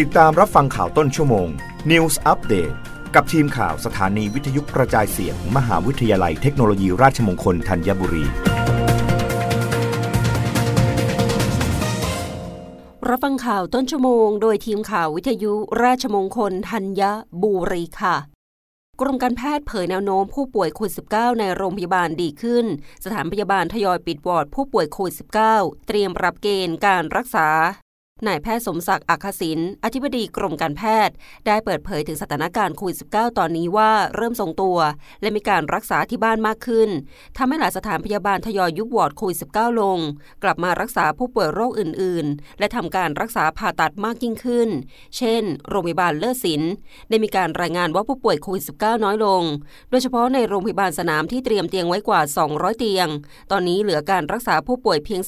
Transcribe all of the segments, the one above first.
ติดตามรับฟังข่าวต้นชั่วโมง News Update กับทีมข่าวสถานีวิทยุกระจายเสียงมมหาวิทยาลัยเทคโนโลยีราชมงคลธัญบุรี รับฟังข่าวต้นชั่วโมง โดยทีมข่าววิทยุราชมงคลธัญบุรีค่ะกรมการแพทย์เผยแนวโน้มผู้ป่วยโควิด -19 ในโรงพยาบาลดีขึ้น สถานพยาบาลทยอยปิดวอร์ดผู้ป่วยโควิด -19 เตรียมปรับเกณฑ์การรักษา นายแพทย์สมศักดิ์อัคศินอธิบดีกรมการแพทย์ ได้เปิดเผยถึงสถานการณ์โควิด -19 ตอนนี้ว่าเริ่มทรงตัว และมีการรักษาที่บ้านมากขึ้นทำให้หลายสถานพยาบาลทยอยยุบวอร์ดโควิด -19 ลง กลับมารักษาผู้ป่วยโรคอื่น ๆ และทำการรักษาผ่าตัดมากยิ่งขึ้น เช่น โรงพยาบาลเลิศศิลป์ได้มีการรายงานว่าผู้ป่วยโควิด -19 น้อยลง โดยเฉพาะในโรงพยาบาลสนามที่เตรียมเตียงไว้กว่า 200 เตียง ตอนนี้เหลือการรักษาผู้ป่วยเพียง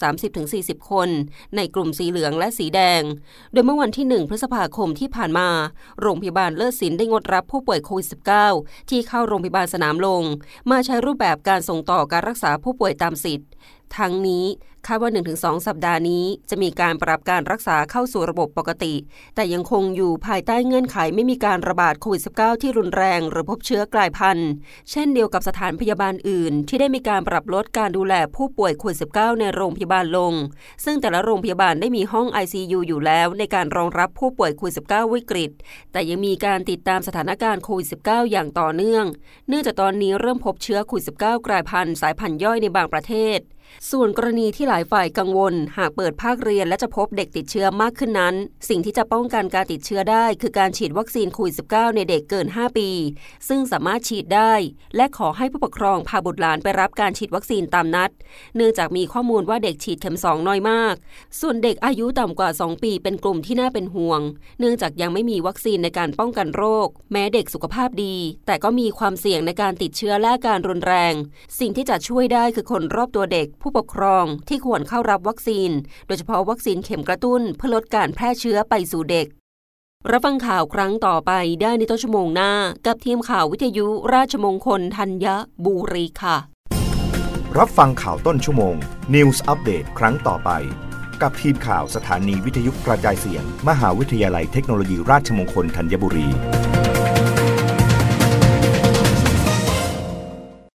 30-40 คน ในกลุ่มสีเหลืองและสีแดงโดยเมื่อวันที่ 1 พฤษภาคมที่ผ่านมา โรงพยาบาลเลิศศิลป์ได้งดรับผู้ป่วยโควิด -19 ที่เข้าโรงพยาบาลสนามลง มาใช้รูปแบบการส่งต่อการรักษาผู้ป่วยตามสิทธิ์ทั้งนี้คาดว่า 1-2 สัปดาห์นี้ จะมีการปรับการรักษาเข้าสู่ระบบปกติ แต่ยังคงอยู่ภายใต้เงื่อนไขไม่มีการระบาดโควิด -19 ที่รุนแรง หรือพบเชื้อกลายพันธุ์ เช่นเดียวกับสถานพยาบาลอื่น ที่ได้มีการปรับลดการดูแลผู้ป่วยโควิด -19 ในโรงพยาบาลลง ซึ่งแต่ละโรงพยาบาลได้มีห้อง ICU อยู่แล้วในการรองรับผู้ป่วยโควิด -19 วิกฤต แต่ยังมีการติดตามสถานการณ์โควิด -19 อย่างต่อเนื่อง เนื่องจากตอนนี้เริ่มพบเชื้อโควิด -19 กลายพันธุ์สายพันธุ์ย่อยในบางประเทศ ส่วนกรณีที่หลายฝ่ายกังวล หากเปิดภาคเรียนและจะพบเด็กติดเชื้อมากขึ้นนั้น สิ่งที่จะป้องกันการติดเชื้อได้ คือการฉีดวัคซีนโควิด -19 ในเด็กเกิน 5 ปี ซึ่งสามารถฉีดได้ และขอให้ผู้ปกครองพาบุตรหลานไปรับการฉีดวัคซีนตามนัด เนื่องจากมีข้อมูลว่าเด็กฉีดเข็ม 2 น้อยมาก ส่วนเด็กอายุต่ำกว่า 2 ปีเป็นกลุ่มที่น่าเป็นห่วง เนื่องจากยังไม่มีวัคซีนในการป้องกันโรค แม้เด็กสุขภาพดี แต่ก็มีความเสี่ยงในการติดเชื้อและการรุนแรง สิ่งที่จะช่วยได้คือคนรอบตัวเด็กผู้ปกครองที่ควรเข้ารับวัคซีน โดยเฉพาะวัคซีนเข็มกระตุ้นเพื่อลดการแพร่เชื้อไปสู่เด็ก รับฟังข่าวครั้งต่อไปได้ในต้นชั่วโมงหน้า กับทีมข่าววิทยุราชมงคลธัญบุรีค่ะ รับฟังข่าวต้นชั่วโมง News อัปเดตครั้งต่อไป กับทีมข่าวสถานีวิทยุกระจายเสียง มหาวิทยาลัยเทคโนโลยีราชมงคลธัญบุรี